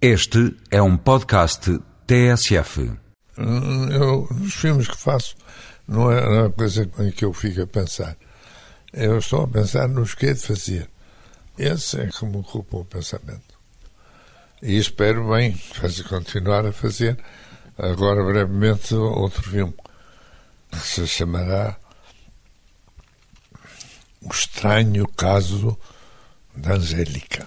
Este é um podcast TSF. Eu, nos filmes que faço, não é uma coisa em que eu fico a pensar. Eu estou a pensar nos que é de fazer. Esse é que me ocupa o pensamento. E espero bem fazer, continuar a fazer, agora brevemente, outro filme, que se chamará O Estranho Caso da Angélica.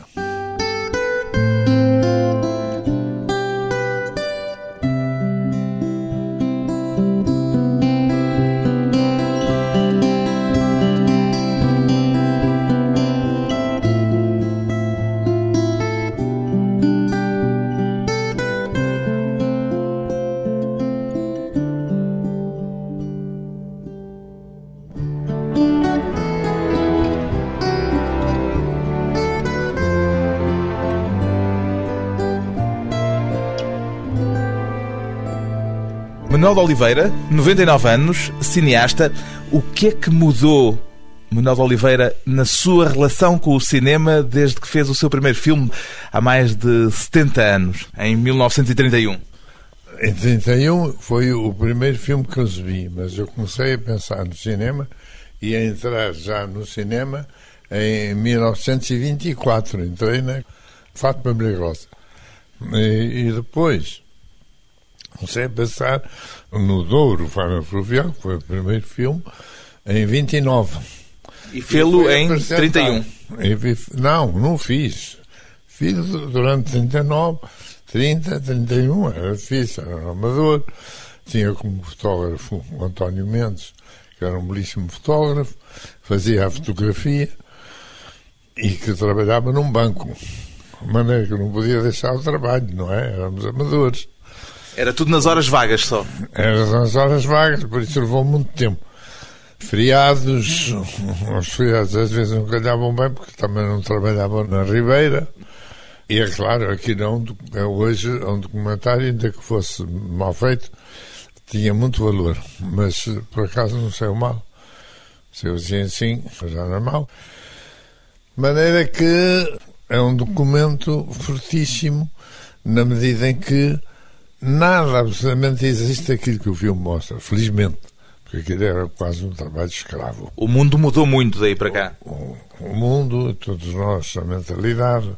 De Oliveira, 99 anos, cineasta. O que é que mudou, de Oliveira, na sua relação com o cinema desde que fez o seu primeiro filme há mais de 70 anos, em 1931? Em 31 foi o primeiro filme que eu vi, mas eu comecei a pensar no cinema e a entrar já no cinema em 1924. Entrei na Fátima Brigosa. E, e depois comecei a pensar no Douro, Fábio Fluvial, que foi o primeiro filme, em 29. E fê-lo em 31. Não, não fiz. Fiz durante 39, 30, 31, era difícil, era amador. Tinha como fotógrafo o António Mendes, que era um belíssimo fotógrafo, fazia a fotografia e que trabalhava num banco. De maneira que não podia deixar o trabalho, não é? Éramos amadores. Era tudo nas horas vagas só. Era nas horas vagas, por isso levou muito tempo. Feriados, os feriados às vezes não calhavam bem, porque também não trabalhavam na Ribeira. E é claro, aqui não, é hoje é um documentário, ainda que fosse mal feito, tinha muito valor. Mas por acaso não saiu mal. Eu dizia assim, já não é. De maneira que é um documento fortíssimo, na medida em que nada absolutamente existe aquilo que o filme mostra, felizmente. Porque aquilo era quase um trabalho escravo. O mundo mudou muito daí para cá. O, o mundo, todos nós, a mentalidade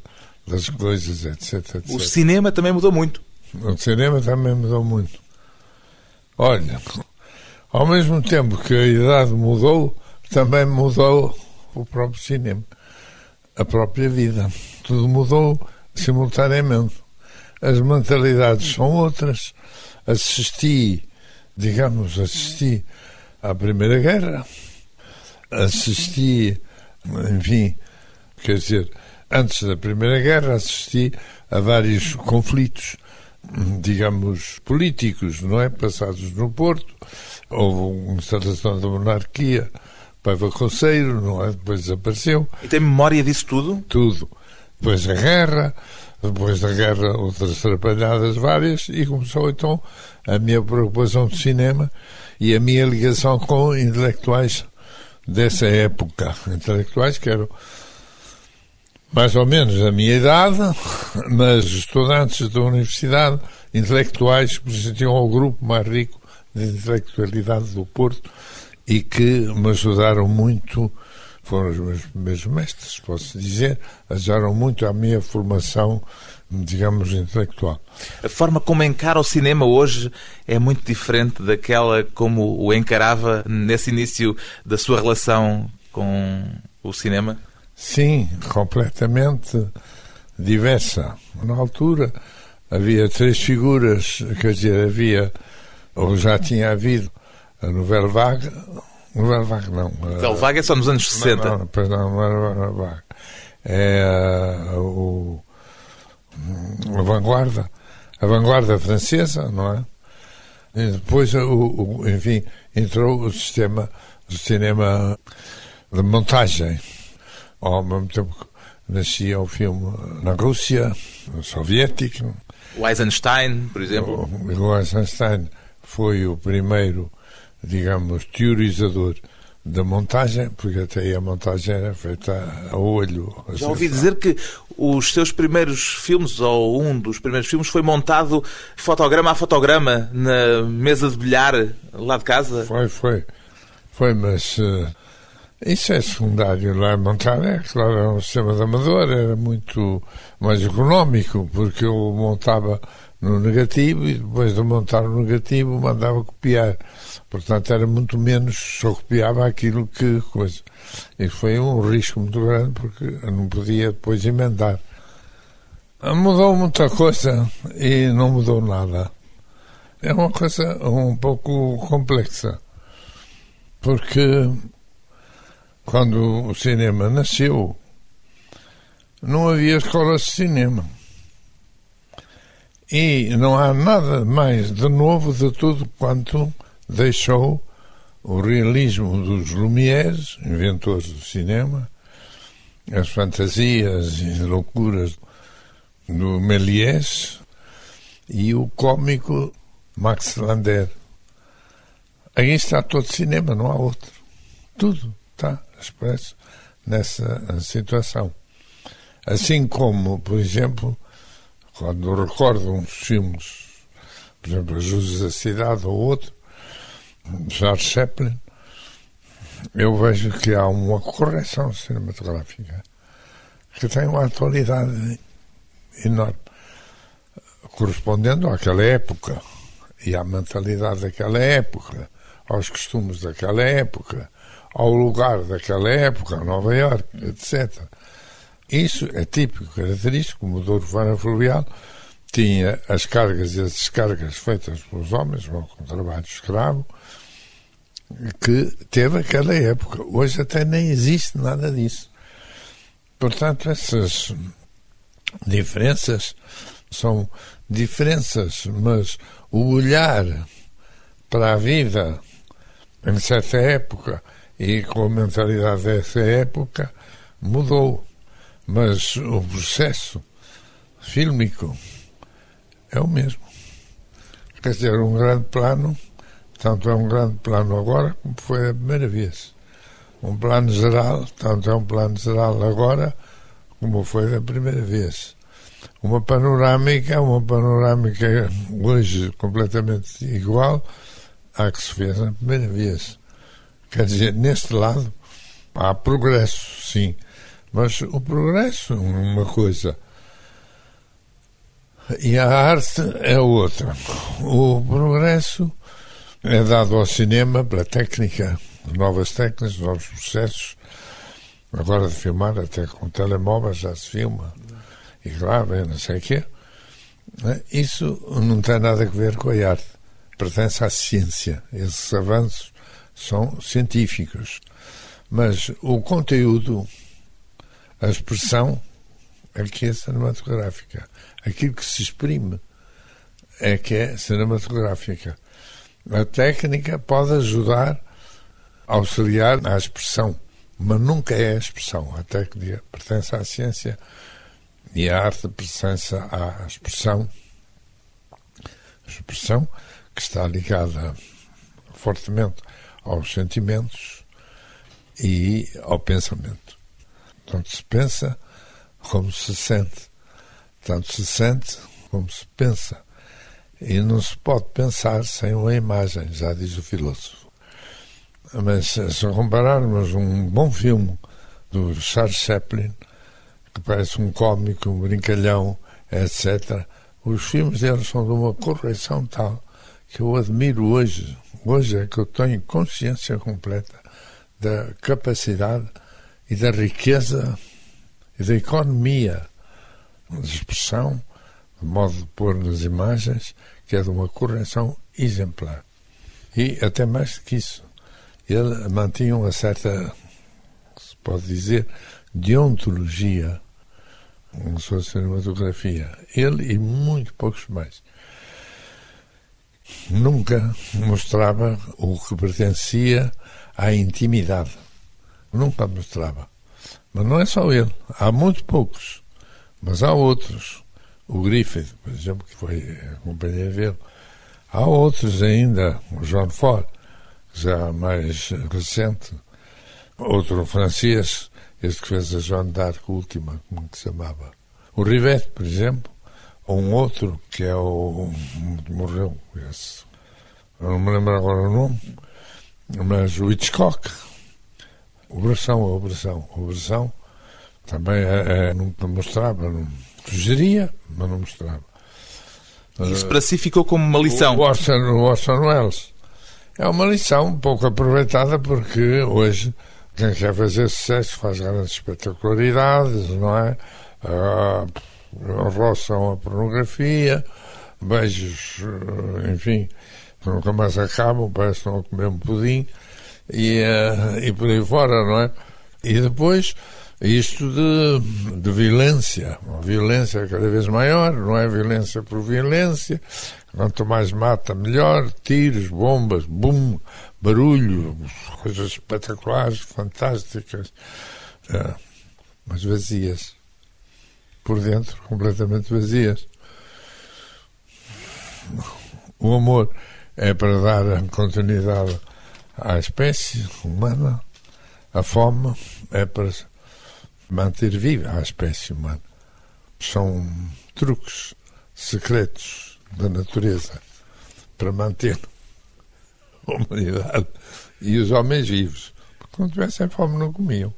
das coisas, etc, etc. O cinema também mudou muito. O cinema também mudou muito. Olha, ao mesmo tempo que a idade mudou, também mudou o próprio cinema. A própria vida. Tudo mudou simultaneamente as mentalidades são outras. Assisti, digamos, assisti à Primeira Guerra, assisti, enfim, quer dizer, antes da Primeira Guerra, assisti a vários conflitos, digamos, políticos, não é? Passados no Porto. Houve uma instalação da monarquia, Paiva Conceiro, não é? Depois desapareceu. E tem memória disso tudo? Tudo. Depois a guerra, depois da guerra, outras atrapalhadas várias, e começou então a minha preocupação de cinema e a minha ligação com intelectuais dessa época. Intelectuais que eram mais ou menos a minha idade, mas estudantes da universidade, intelectuais que pertenciam ao grupo mais rico de intelectualidade do Porto e que me ajudaram muito foram os meus primeiros mestres, posso dizer, ajudaram muito à minha formação, digamos, intelectual. A forma como encara o cinema hoje é muito diferente daquela como o encarava nesse início da sua relação com o cinema? Sim, completamente diversa. Na altura havia três figuras, quer dizer, havia, ou já tinha havido, a novela vaga, Vaga não. Novela Vaga é só nos anos 60. Não, não, não, não era Vaga. É o, a vanguarda, a vanguarda francesa, não é? E depois, o, o, enfim, entrou o sistema do cinema de montagem. Ao mesmo tempo que nascia o filme na Rússia, soviética. O Eisenstein, por exemplo. O, o Eisenstein foi o primeiro digamos, teorizador da montagem, porque até aí a montagem era feita a olho. Já ouvi dizer que os seus primeiros filmes, ou um dos primeiros filmes, foi montado fotograma a fotograma na mesa de bilhar lá de casa. Foi, foi. Foi, mas uh, isso é secundário. Lá montar é, claro, era um sistema de amador, era muito mais económico, porque eu montava no negativo e depois de montar o negativo mandava copiar. Portanto, era muito menos, só copiava aquilo que coisa. E foi um risco muito grande porque eu não podia depois emendar. Mudou muita coisa e não mudou nada. É uma coisa um pouco complexa. Porque quando o cinema nasceu, não havia escolas de cinema. E não há nada mais de novo de tudo quanto deixou o realismo dos Lumières, inventores do cinema, as fantasias e loucuras do Méliès e o cômico Max Lander. Aí está todo cinema, não há outro. Tudo está expresso nessa situação. Assim como, por exemplo, quando recordo uns filmes, por exemplo, Júlio da Cidade ou outro, Charles Chaplin, eu vejo que há uma correção cinematográfica que tem uma atualidade enorme, correspondendo àquela época e à mentalidade daquela época, aos costumes daquela época, ao lugar daquela época, Nova Iorque, etc. Isso é típico, característico, o motor urbano fluvial tinha as cargas e as descargas feitas pelos homens, com trabalho escravo, que teve aquela época. Hoje até nem existe nada disso. Portanto, essas diferenças são diferenças, mas o olhar para a vida em certa época e com a mentalidade dessa época mudou. Mas o processo fílmico é o mesmo. Quer dizer, um grande plano tanto é um grande plano agora como foi a primeira vez. Um plano geral, tanto é um plano geral agora como foi da primeira vez. Uma panorâmica, uma panorâmica hoje completamente igual à que se fez na primeira vez. Quer dizer, neste lado há progresso, sim, mas o progresso é uma coisa e a arte é outra. O progresso é dado ao cinema pela técnica, novas técnicas, novos processos. Agora de filmar, até com telemóveis já se filma. E claro, não sei o quê. Né? Isso não tem nada a ver com a arte. Pertence à ciência. Esses avanços são científicos. Mas o conteúdo, a expressão, é que é cinematográfica. Aquilo que se exprime é que é cinematográfica. A técnica pode ajudar auxiliar na expressão, mas nunca é a expressão. A técnica pertence à ciência e a arte pertence à expressão. A expressão que está ligada fortemente aos sentimentos e ao pensamento. Tanto se pensa como se sente. Tanto se sente como se pensa. E não se pode pensar sem uma imagem, já diz o filósofo. Mas se compararmos um bom filme do Charles Chaplin, que parece um cómico, um brincalhão, etc., os filmes deles são de uma correção tal que eu admiro hoje. Hoje é que eu tenho consciência completa da capacidade e da riqueza e da economia de expressão de modo de pôr nas imagens, que é de uma correção exemplar. E até mais do que isso, ele mantinha uma certa, se pode dizer, deontologia na sua cinematografia. Ele e muito poucos mais. Nunca mostrava o que pertencia à intimidade. Nunca mostrava. Mas não é só ele. Há muito poucos. Mas há outros o Griffith, por exemplo, que foi a companhia dele. Há outros ainda, o John Ford, já mais recente, outro francês, este que fez a Joan d'Arc última, como que se chamava? O Rivet, por exemplo, ou um outro, que é o. morreu, esse. Eu não me lembro agora o nome, mas o Hitchcock. Operação, a operação também é, é, não mostrava, não, sugeria, mas não mostrava. Isso para si ficou como uma lição. O Orson, o Orson Welles. É uma lição um pouco aproveitada porque hoje quem quer fazer sucesso faz grandes espetacularidades, não é? Uh, roçam a pornografia, beijos, ah, enfim, nunca mais acabam, parece que estão a comer um pudim e, uh, e por aí fora, não é? E depois isto de, de violência, uma violência cada vez maior, não é violência por violência, quanto mais mata melhor, tiros, bombas, bum, barulho, coisas espetaculares, fantásticas, é, mas vazias, por dentro completamente vazias. O amor é para dar continuidade à espécie humana, a fome é para manter viva a espécie humana. São truques secretos da natureza para manter a humanidade e os homens vivos. Porque quando tivessem fome não comiam.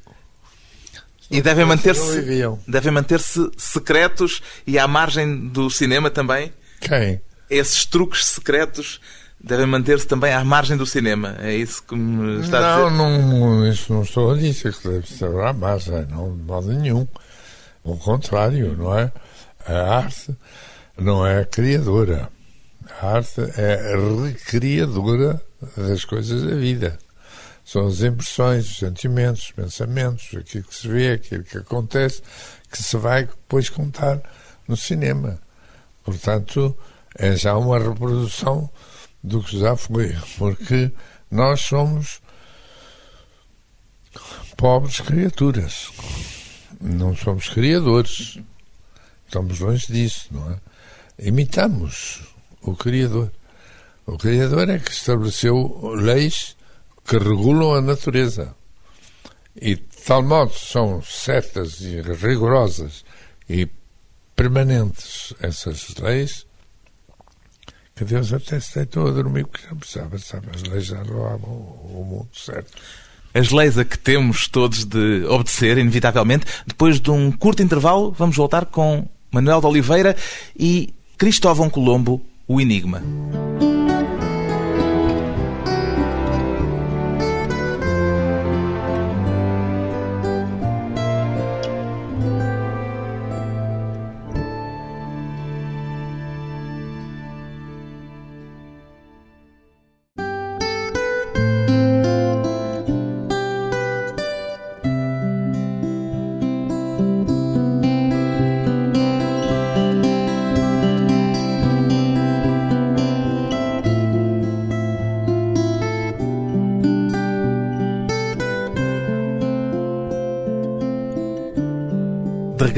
E devem manter-se devem manter-se secretos e à margem do cinema também? Quem? Esses truques secretos devem manter-se também à margem do cinema. É isso que me está não, a dizer? Não, isso não estou a dizer que deve ser à margem, não, de modo nenhum. Ao contrário, não é? A arte não é criadora. A arte é recriadora das coisas da vida. São as impressões, os sentimentos, os pensamentos, aquilo que se vê, aquilo que acontece, que se vai depois contar no cinema. Portanto, é já uma reprodução do que já foi, porque nós somos pobres criaturas, não somos criadores, estamos longe disso, não é? Imitamos o Criador. O Criador é que estabeleceu leis que regulam a natureza. E de tal modo são certas e rigorosas e permanentes essas leis que Deus até se deitou a dormir porque não precisava, sabe, as leis já levavam o mundo certo. As leis a que temos todos de obedecer, inevitavelmente. Depois de um curto intervalo, vamos voltar com Manuel de Oliveira e Cristóvão Colombo, o Enigma.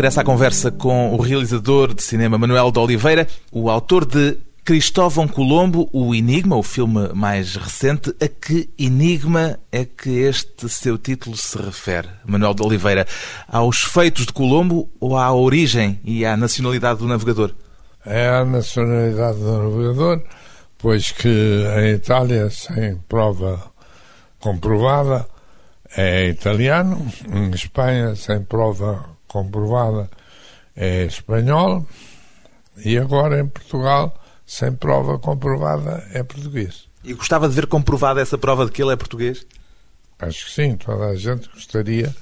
À conversa com o realizador de cinema Manuel de Oliveira, o autor de Cristóvão Colombo, o Enigma, o filme mais recente. A que enigma é que este seu título se refere, Manuel de Oliveira? Aos feitos de Colombo ou à origem e à nacionalidade do navegador? É a nacionalidade do navegador, pois que em Itália, sem prova comprovada, é italiano, em Espanha, sem prova comprovada é espanhol e agora em Portugal, sem prova comprovada, é português. E gostava de ver comprovada essa prova de que ele é português? Acho que sim, toda a gente gostaria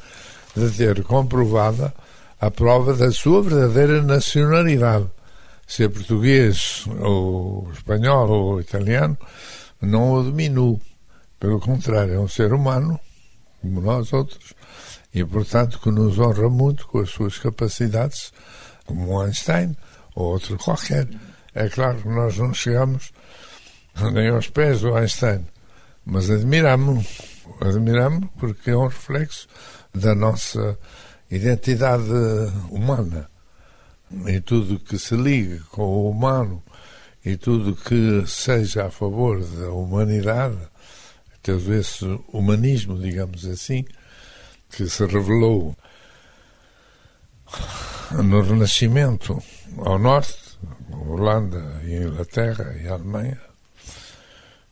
de ter comprovada a prova da sua verdadeira nacionalidade. Se é português, ou espanhol, ou italiano, não o diminuo. Pelo contrário, é um ser humano, como nós outros, e, portanto, que nos honra muito com as suas capacidades, como Einstein ou outro qualquer. É claro que nós não chegamos nem aos pés do Einstein, mas admiramos admiramos porque é um reflexo da nossa identidade humana. E tudo que se ligue com o humano e tudo que seja a favor da humanidade, todo esse humanismo, digamos assim, que se revelou no Renascimento ao norte, Holanda e Inglaterra e Alemanha,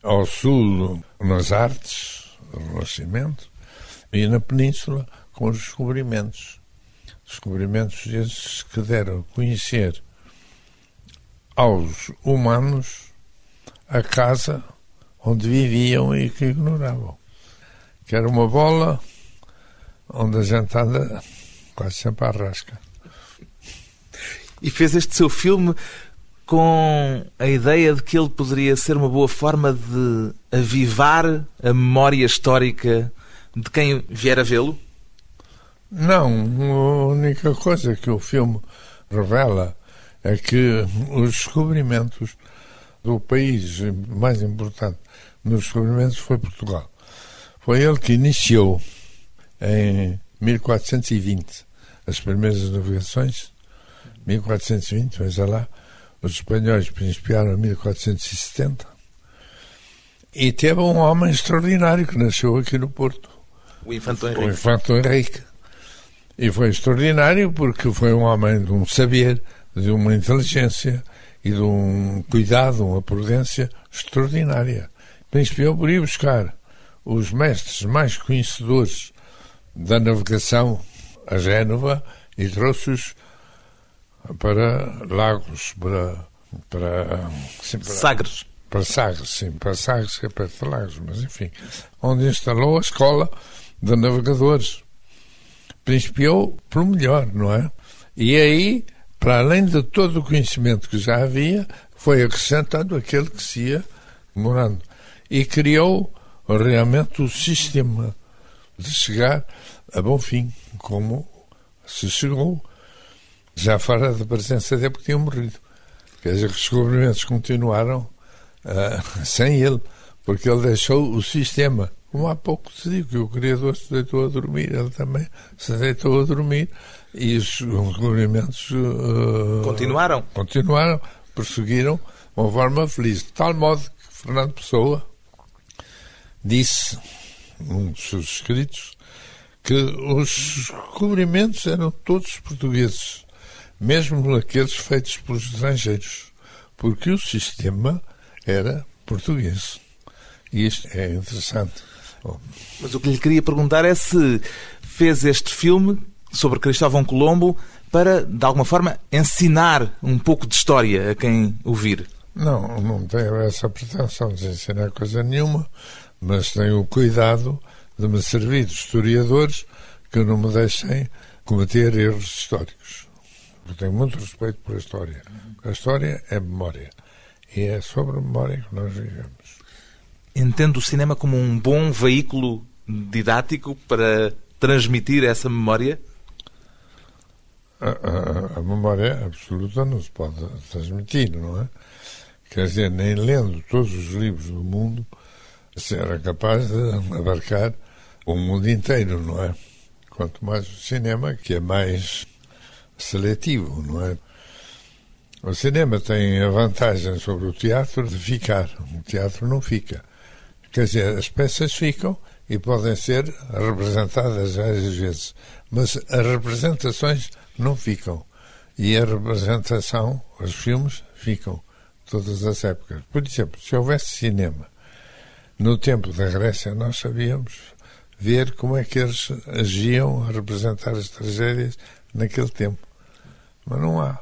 ao sul nas artes, Renascimento, e na Península com os descobrimentos. Descobrimentos esses que deram a conhecer aos humanos a casa onde viviam e que ignoravam. Que era uma bola onde a gente anda quase sempre à rasca. E fez este seu filme com a ideia de que ele poderia ser uma boa forma de avivar a memória histórica de quem vier a vê-lo? Não, a única coisa que o filme revela é que os descobrimentos do país mais importante nos descobrimentos foi Portugal. Foi ele que iniciou em 1420 as primeiras navegações. 1420, veja lá, os espanhóis principiaram em 1470. E teve um homem extraordinário que nasceu aqui no Porto. O Infanto Henrique. O Infanto Henrique. E foi extraordinário porque foi um homem de um saber, de uma inteligência e de um cuidado, uma prudência extraordinária. Principiou por ir buscar os mestres mais conhecedores da navegação a Génova e trouxe-os para Lagos, para, para, sim, para Sagres. Para Sagres, sim, para Sagres, que é perto de Lagos, mas enfim, onde instalou a escola de navegadores. Principiou por melhor, não é? E aí, para além de todo o conhecimento que já havia, foi acrescentando aquele que se ia morando. E criou realmente o sistema de chegar a bom fim, como se chegou, já fora da presença dele, porque tinham morrido. Quer dizer, os descobrimentos continuaram uh, sem ele, porque ele deixou o sistema. Como há pouco se digo que o Criador se deitou a dormir, ele também se deitou a dormir e os descobrimentos uh, continuaram. Continuaram, prosseguiram de uma forma feliz. De tal modo que Fernando Pessoa disse, num dos seus escritos, que os descobrimentos eram todos portugueses, mesmo aqueles feitos pelos estrangeiros, porque o sistema era português. E isto é interessante. Mas o que lhe queria perguntar é se fez este filme sobre Cristóvão Colombo para, de alguma forma, ensinar um pouco de história a quem o vir. Não, não tenho essa pretensão de ensinar coisa nenhuma, mas tenho o cuidado de me servir de historiadores que não me deixem cometer erros históricos. Eu tenho muito respeito por a história. A história é memória. E é sobre a memória que nós vivemos. Entendo o cinema como um bom veículo didático para transmitir essa memória? A, a, a, memória absoluta não se pode transmitir, não é? Quer dizer, nem lendo todos os livros do mundo se era capaz de abarcar o mundo inteiro, não é? Quanto mais o cinema, que é mais seletivo, não é? O cinema tem a vantagem sobre o teatro de ficar. O teatro não fica. Quer dizer, as peças ficam e podem ser representadas várias vezes, mas as representações não ficam. E a representação, os filmes, ficam todas as épocas. Por exemplo, se houvesse cinema no tempo da Grécia, nós sabíamos ver como é que eles agiam a representar as tragédias naquele tempo. Mas não há.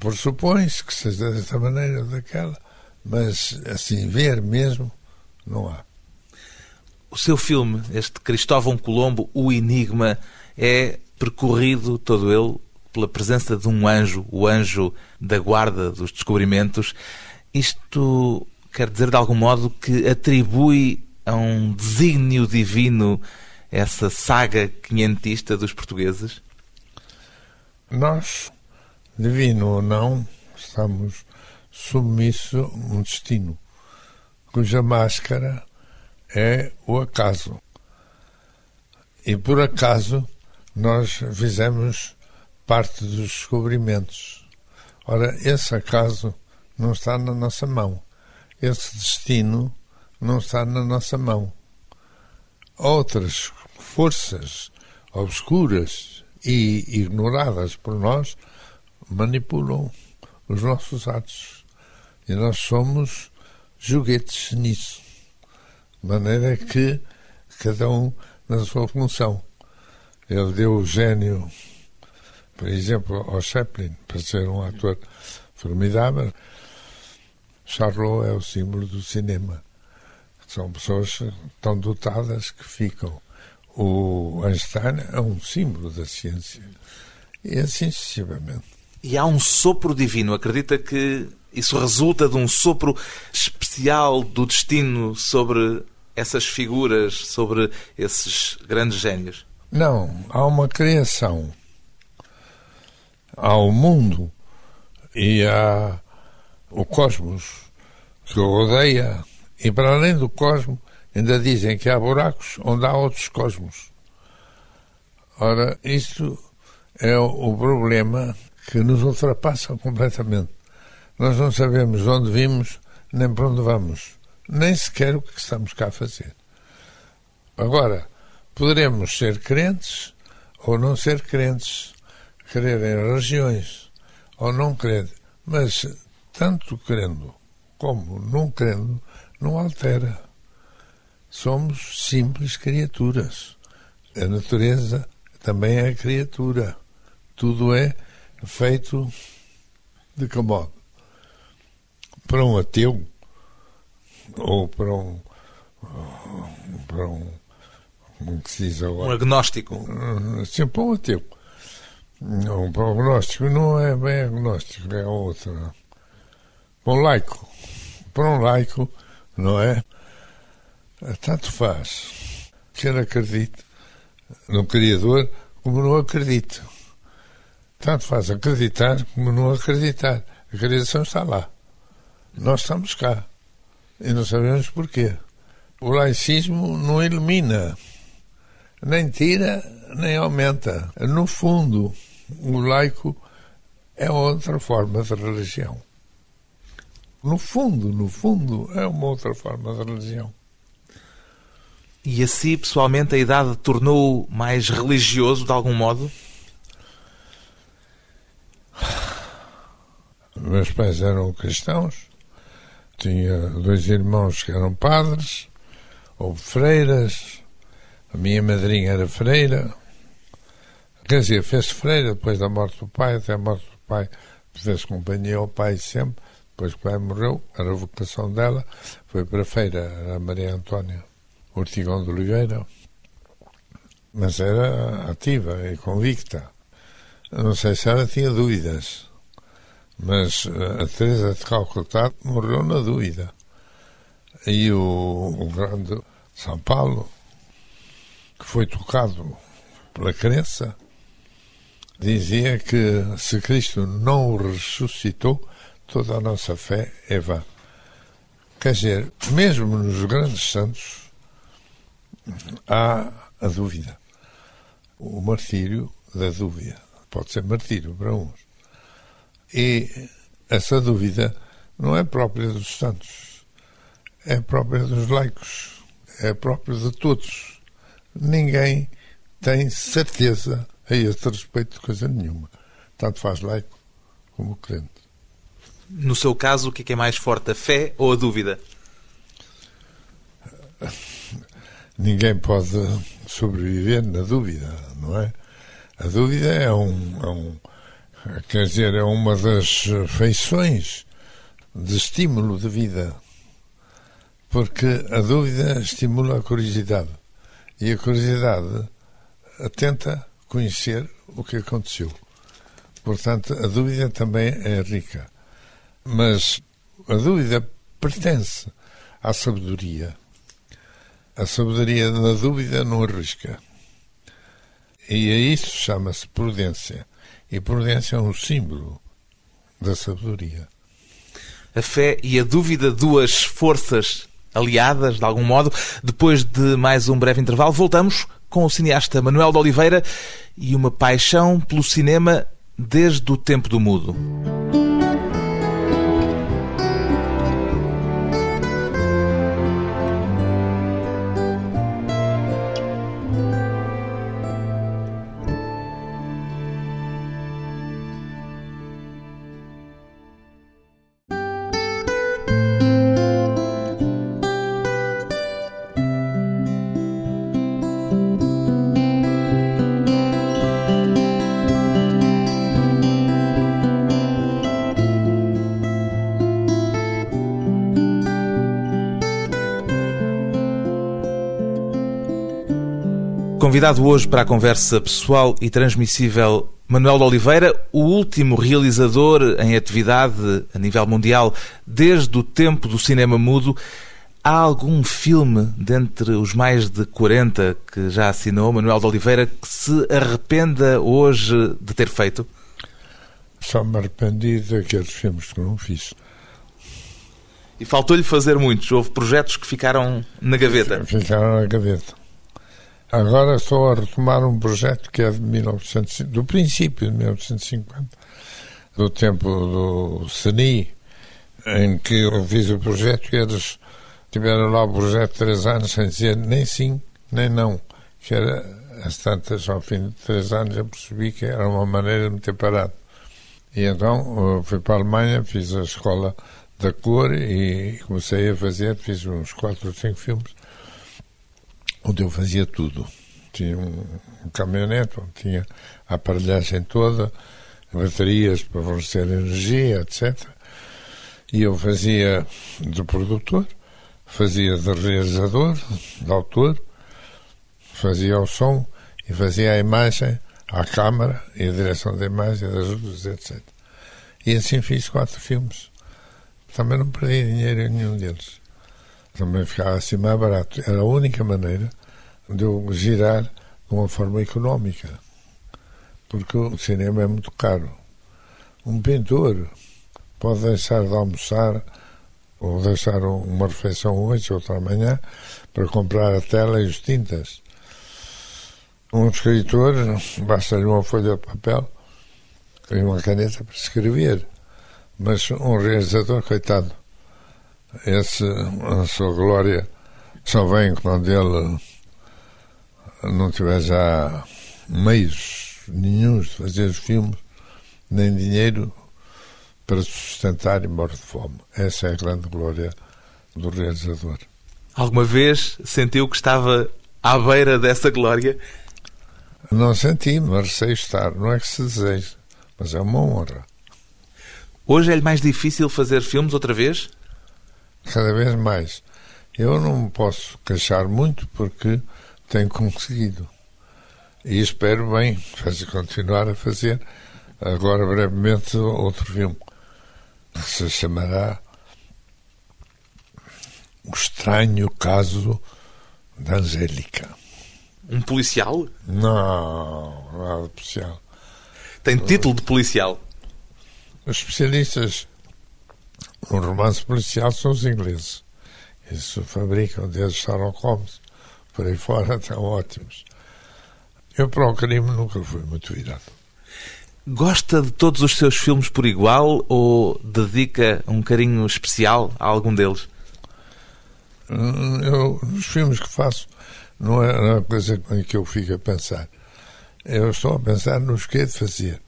Pressupõe-se que seja desta maneira ou daquela, mas assim, ver mesmo, não há. O seu filme, este Cristóvão Colombo, O Enigma, é percorrido todo ele pela presença de um anjo, o anjo da guarda dos descobrimentos. Isto quer dizer, de algum modo, que atribui a um desígnio divino essa saga quinhentista dos portugueses? Nós, divino ou não, estamos submissos a um destino cuja máscara é o acaso. E por acaso nós fizemos parte dos descobrimentos. Ora, esse acaso não está na nossa mão esse destino não está na nossa mão. Outras forças, obscuras e ignoradas por nós, manipulam os nossos atos. E nós somos joguetes nisso. De maneira que cada um na sua função. Ele deu o gênio, por exemplo, ao Chaplin, para ser um ator formidável. Charlot é o símbolo do cinema. São pessoas tão dotadas que ficam. O Einstein é um símbolo da ciência. E assim sucessivamente. E há um sopro divino. Acredita que isso resulta de um sopro especial do destino sobre essas figuras, sobre esses grandes génios? Não, há uma criação. Há o mundo e há o cosmos que o rodeia. E para além do cosmos, ainda dizem que há buracos onde há outros cosmos. Ora, isto é o problema que nos ultrapassa completamente. Nós não sabemos onde vimos nem para onde vamos nem sequer o que estamos cá a fazer. Agora, poderemos ser crentes ou não ser crentes, crer em religiões ou não crer, mas tanto crendo como não crendo não altera. Somos simples criaturas. A natureza também é criatura. Tudo é feito de que modo? Para um ateu, ou para um. para um. como se diz agora? Um agnóstico. Sim, para um ateu. Não, para um agnóstico não é bem agnóstico, é outro. Para um laico. Para um laico, não é? Tanto faz. Quer acredite no Criador como não acredite. Tanto faz acreditar como não acreditar. A criação está lá. Nós estamos cá. E não sabemos porquê. O laicismo não elimina, nem tira, nem aumenta. No fundo, o laico é outra forma de religião. No fundo, no fundo, é uma outra forma de religião. E assim, pessoalmente, a idade tornou-o mais religioso, de algum modo? Meus pais eram cristãos, tinha dois irmãos que eram padres, ou freiras. A minha madrinha era freira. Quer dizer, fez freira depois da morte do pai, até a morte do pai fez companhia ao pai sempre. Depois que o pai morreu, a vocação dela, foi para a feira, era a Maria Antônia Ortigão de Oliveira. Mas era ativa e convicta. Não sei se ela tinha dúvidas mas eh, a Teresa de Calcutá morreu na dúvida. E o, o grande São Paulo, que foi tocado pela crença, dizia que se Cristo não o ressuscitou, toda a nossa fé é vã. Quer dizer, mesmo nos grandes santos há a dúvida. O martírio da dúvida. Pode ser martírio para uns. E essa dúvida não é própria dos santos, é própria dos laicos, é própria de todos. Ninguém tem certeza a esse respeito de coisa nenhuma. Tanto faz laico como crente. No seu caso, o que é mais forte, a fé ou a dúvida? Ninguém pode sobreviver na dúvida, não é? A dúvida é um, é um Quer dizer, é uma das feições de estímulo de vida. Porque a dúvida estimula a curiosidade. E a curiosidade tenta conhecer o que aconteceu. Portanto, a dúvida também é rica. Mas a dúvida pertence à sabedoria. A sabedoria na dúvida não arrisca. E a isso chama-se prudência. E prudência é um símbolo da sabedoria. A fé e a dúvida, duas forças aliadas, de algum modo. Depois de mais um breve intervalo, voltamos com o cineasta Manuel de Oliveira e uma paixão pelo cinema desde o tempo do mudo. Convidado hoje para a conversa pessoal e transmissível Manuel de Oliveira, o último realizador em atividade a nível mundial desde o tempo do cinema mudo. Há algum filme dentre os mais de 40 que já assinou, Manuel de Oliveira, que se arrependa hoje de ter feito? Só me arrependi daqueles filmes que não fiz. E faltou-lhe fazer muitos? Houve projetos que ficaram na gaveta? Ficaram na gaveta. Agora estou a retomar um projeto que é de 1900, do princípio de 1950, do tempo do CENI, em que eu fiz o projeto e eles tiveram lá o projeto três anos sem dizer nem sim, nem não. Que era, as tantas, ao fim de três anos, eu percebi que era uma maneira de me ter parado. E então fui para a Alemanha, fiz a escola da cor e comecei a fazer, fiz uns quatro ou cinco filmes onde eu fazia tudo. Tinha um, um caminhonete onde tinha a aparelhagem toda, baterias para fornecer energia, etc. E eu fazia de produtor, fazia de realizador, de autor, fazia o som e fazia a imagem, a câmara e a direção da imagem, das luzes, etc. E assim fiz quatro filmes. Também não perdi dinheiro em nenhum deles também ficava assim mais barato. Era a única maneira de eu girar de uma forma económica, porque o cinema é muito caro. Um pintor pode deixar de almoçar ou deixar uma refeição hoje, outra amanhã, para comprar a tela e os tintas. Um escritor, basta-lhe uma folha de papel e uma caneta para escrever. Mas um realizador, coitado, esse, a sua glória só vem quando ele não tiver já meios nenhum de fazer os filmes, nem dinheiro para sustentar e morrer de fome. Essa é a grande glória do realizador. Alguma vez sentiu que estava à beira dessa glória? Não senti, mas sei estar. Não é que se deseja, mas é uma honra. Hoje é-lhe mais difícil fazer filmes outra vez? Cada vez mais. Eu não me posso queixar muito porque tenho conseguido. E espero bem fazer, continuar a fazer agora brevemente outro filme que se chamará O Estranho Caso da Angélica. Um policial? Não, nada policial. Tem título de policial? Os especialistas um romance policial são os ingleses. Isso fabricam desde Sherlock Holmes, por aí fora, estão ótimos. Eu para o crime nunca fui muito virado. Gosta de todos os seus filmes por igual ou dedica um carinho especial a algum deles? Eu, nos filmes que faço, não é uma coisa em que eu fico a pensar. Eu estou a pensar nos que é de fazer.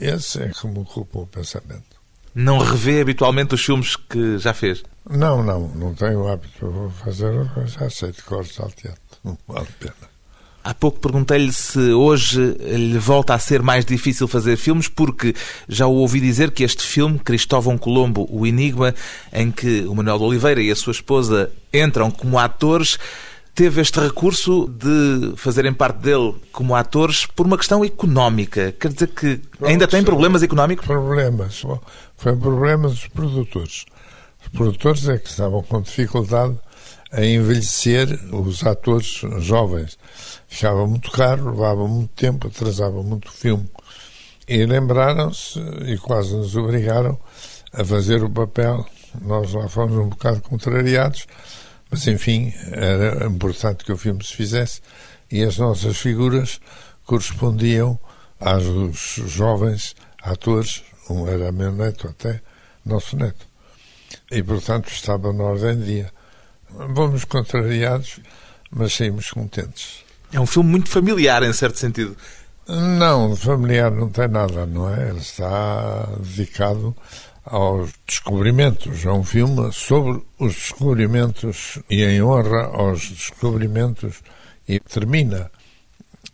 Esse é que me ocupa o pensamento. Não revê habitualmente os filmes que já fez? Não, não, não tenho o hábito. Vou fazer, já sei de cor salteado. Não vale a pena. Há pouco perguntei-lhe se hoje lhe volta a ser mais difícil fazer filmes, porque já o ouvi dizer que este filme, Cristóvão Colombo, O Enigma, em que o Manuel de Oliveira e a sua esposa entram como atores, teve este recurso de fazerem parte dele como atores por uma questão económica. Quer dizer que ainda tem problemas económicos? Problemas. Foi um problema dos produtores. Os produtores é que estavam com dificuldade a envelhecer os atores jovens. Ficava muito caro, levava muito tempo, atrasava muito o filme. E lembraram-se e quase nos obrigaram a fazer o papel. Nós lá fomos um bocado contrariados, mas, enfim, era importante que o filme se fizesse e as nossas figuras correspondiam às dos jovens atores, um era meu neto até, nosso neto. E, portanto, estava na ordem de dia. Vamos contrariados, mas saímos contentes. É um filme muito familiar, em certo sentido. Não, familiar não tem nada, não é? Ele está dedicado aos descobrimentos. É um filme sobre os descobrimentos e em honra aos descobrimentos e termina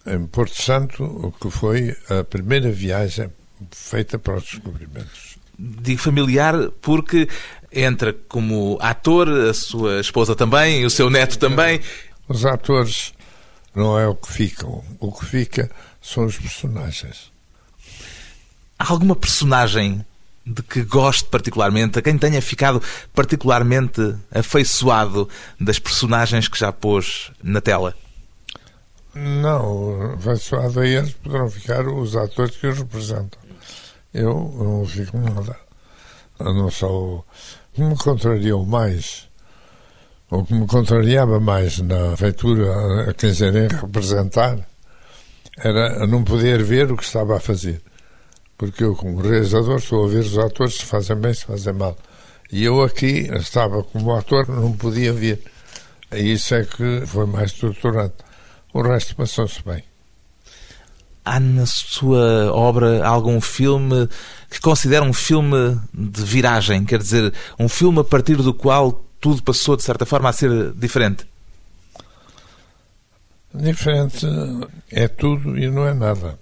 em Porto Santo, o que foi a primeira viagem feita para os descobrimentos. Digo familiar porque entra como ator, a sua esposa também, o seu neto também. Os atores não é o que fica. O que fica são os personagens. Há alguma personagem de que goste particularmente, a quem tenha ficado particularmente afeiçoado das personagens que já pôs na tela? Não, afeiçoado a eles poderão ficar os atores que os representam. Eu não fico nada. Eu não sou. O que me contrariou mais, o que me contrariava mais na feitura a quem irem representar, era não poder ver o que estava a fazer. Porque eu, como realizador, estou a ver os atores se fazem bem, se fazem mal. E eu aqui estava como ator, não podia ver. E isso é que foi mais torturante. O resto passou-se bem. Há na sua obra algum filme que considera um filme de viragem? Quer dizer, um filme a partir do qual tudo passou, de certa forma, a ser diferente? Diferente é tudo e não é nada.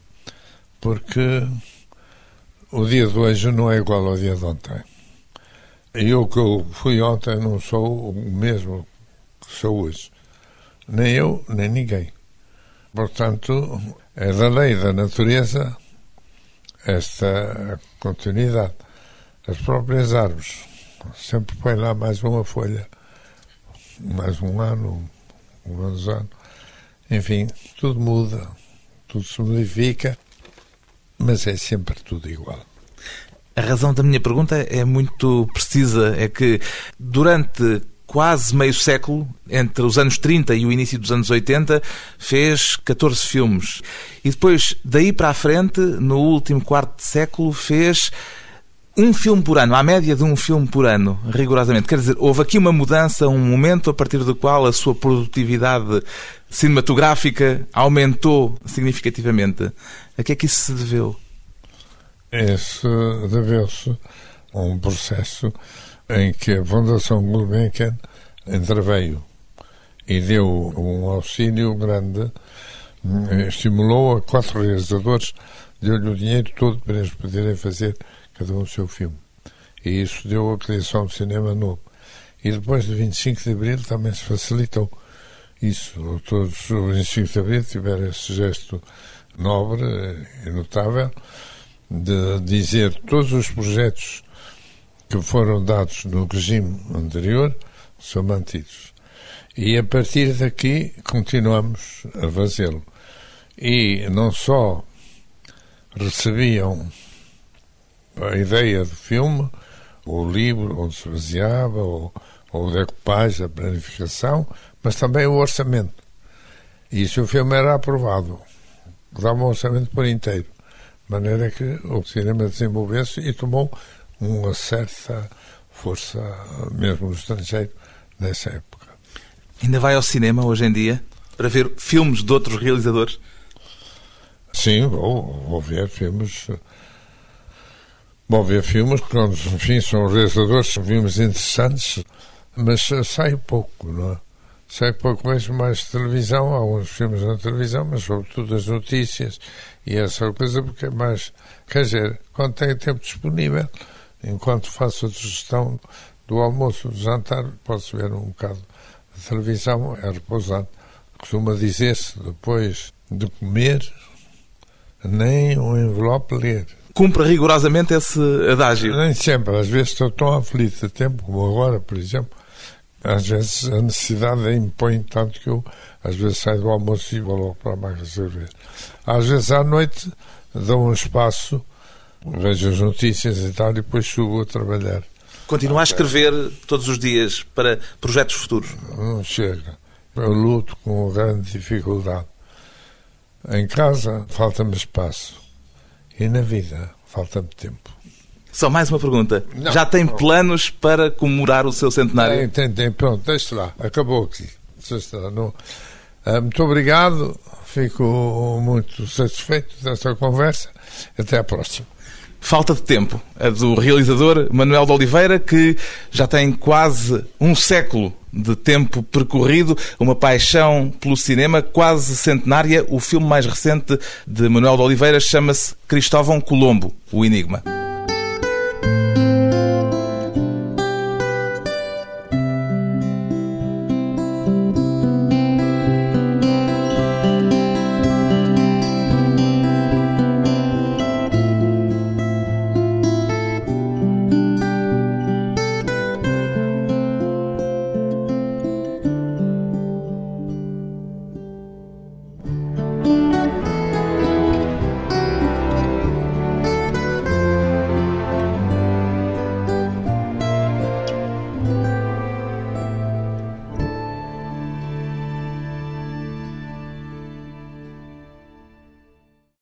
Porque o dia de hoje não é igual ao dia de ontem. Eu que eu fui ontem não sou o mesmo que sou hoje. Nem eu, nem ninguém. Portanto, é da lei da natureza esta continuidade. As próprias árvores sempre põem lá mais uma folha, mais um ano, um ano. Enfim, tudo muda, tudo se modifica mas é sempre tudo igual. A razão da minha pergunta é muito precisa. É que durante quase meio século, entre os anos 30 e o início dos anos 80, fez 14 filmes. E depois, daí para a frente, no último quarto de século, fez um filme por ano, à média de um filme por ano, rigorosamente. Quer dizer, houve aqui uma mudança, um momento a partir do qual a sua produtividade cinematográfica aumentou significativamente. A que é que isso se deveu? Isso deveu-se a um processo em que a Fundação Gulbenkian interveio e deu um auxílio grande, estimulou a quatro realizadores, deu-lhe o dinheiro todo para eles poderem fazer cada um o seu filme. E isso deu a criação do cinema novo. E depois do 25 de Abril também se facilitou isso. Todos os 25 de Abril tiveram esse gesto nobre e notável de dizer todos os projetos que foram dados no regime anterior são mantidos. E a partir daqui continuamos a fazê-lo. E não só recebiam a ideia do filme, o livro onde se baseava, ou, ou o decupagem, a planificação, mas também o orçamento. E se o filme era aprovado, dava um orçamento por inteiro, de maneira que o cinema desenvolvesse e tomou uma certa força, mesmo no estrangeiro, nessa época. Ainda vai ao cinema hoje em dia para ver filmes de outros realizadores? Sim, vou, vou ver filmes. Vou ver filmes que, enfim, são realizadores, são filmes interessantes, mas sai pouco, não é? Sei pouco mesmo mais televisão, alguns filmes na televisão, mas sobretudo as notícias e essa coisa, porque é mais. Quer dizer, quando tenho tempo disponível, enquanto faço a digestão do almoço, do jantar, posso ver um bocado de televisão, é repousado. Costuma dizer-se, depois de comer, nem um envelope ler. Cumpre rigorosamente esse adágio? Nem sempre. Às vezes estou tão aflito de tempo, como agora, por exemplo, às vezes a necessidade impõe tanto que eu às vezes saio do almoço e vou logo para a máquina de cerveja. Às vezes à noite dou um espaço, vejo as notícias e tal, e depois subo a trabalhar. Continua a escrever todos os dias para projetos futuros? Não chega. Eu luto com grande dificuldade. Em casa falta-me espaço. E na vida falta-me tempo. Só mais uma pergunta. Não, Já tem não. planos para comemorar o seu centenário? Tem, tem, tem. Pronto, deixe lá. Acabou aqui. Não. Ah, muito obrigado. Fico muito satisfeito desta conversa. Até à próxima. Falta de tempo. A do realizador Manuel de Oliveira, que já tem quase um século de tempo percorrido, uma paixão pelo cinema quase centenária. O filme mais recente de Manuel de Oliveira chama-se Cristóvão Colombo, o Enigma.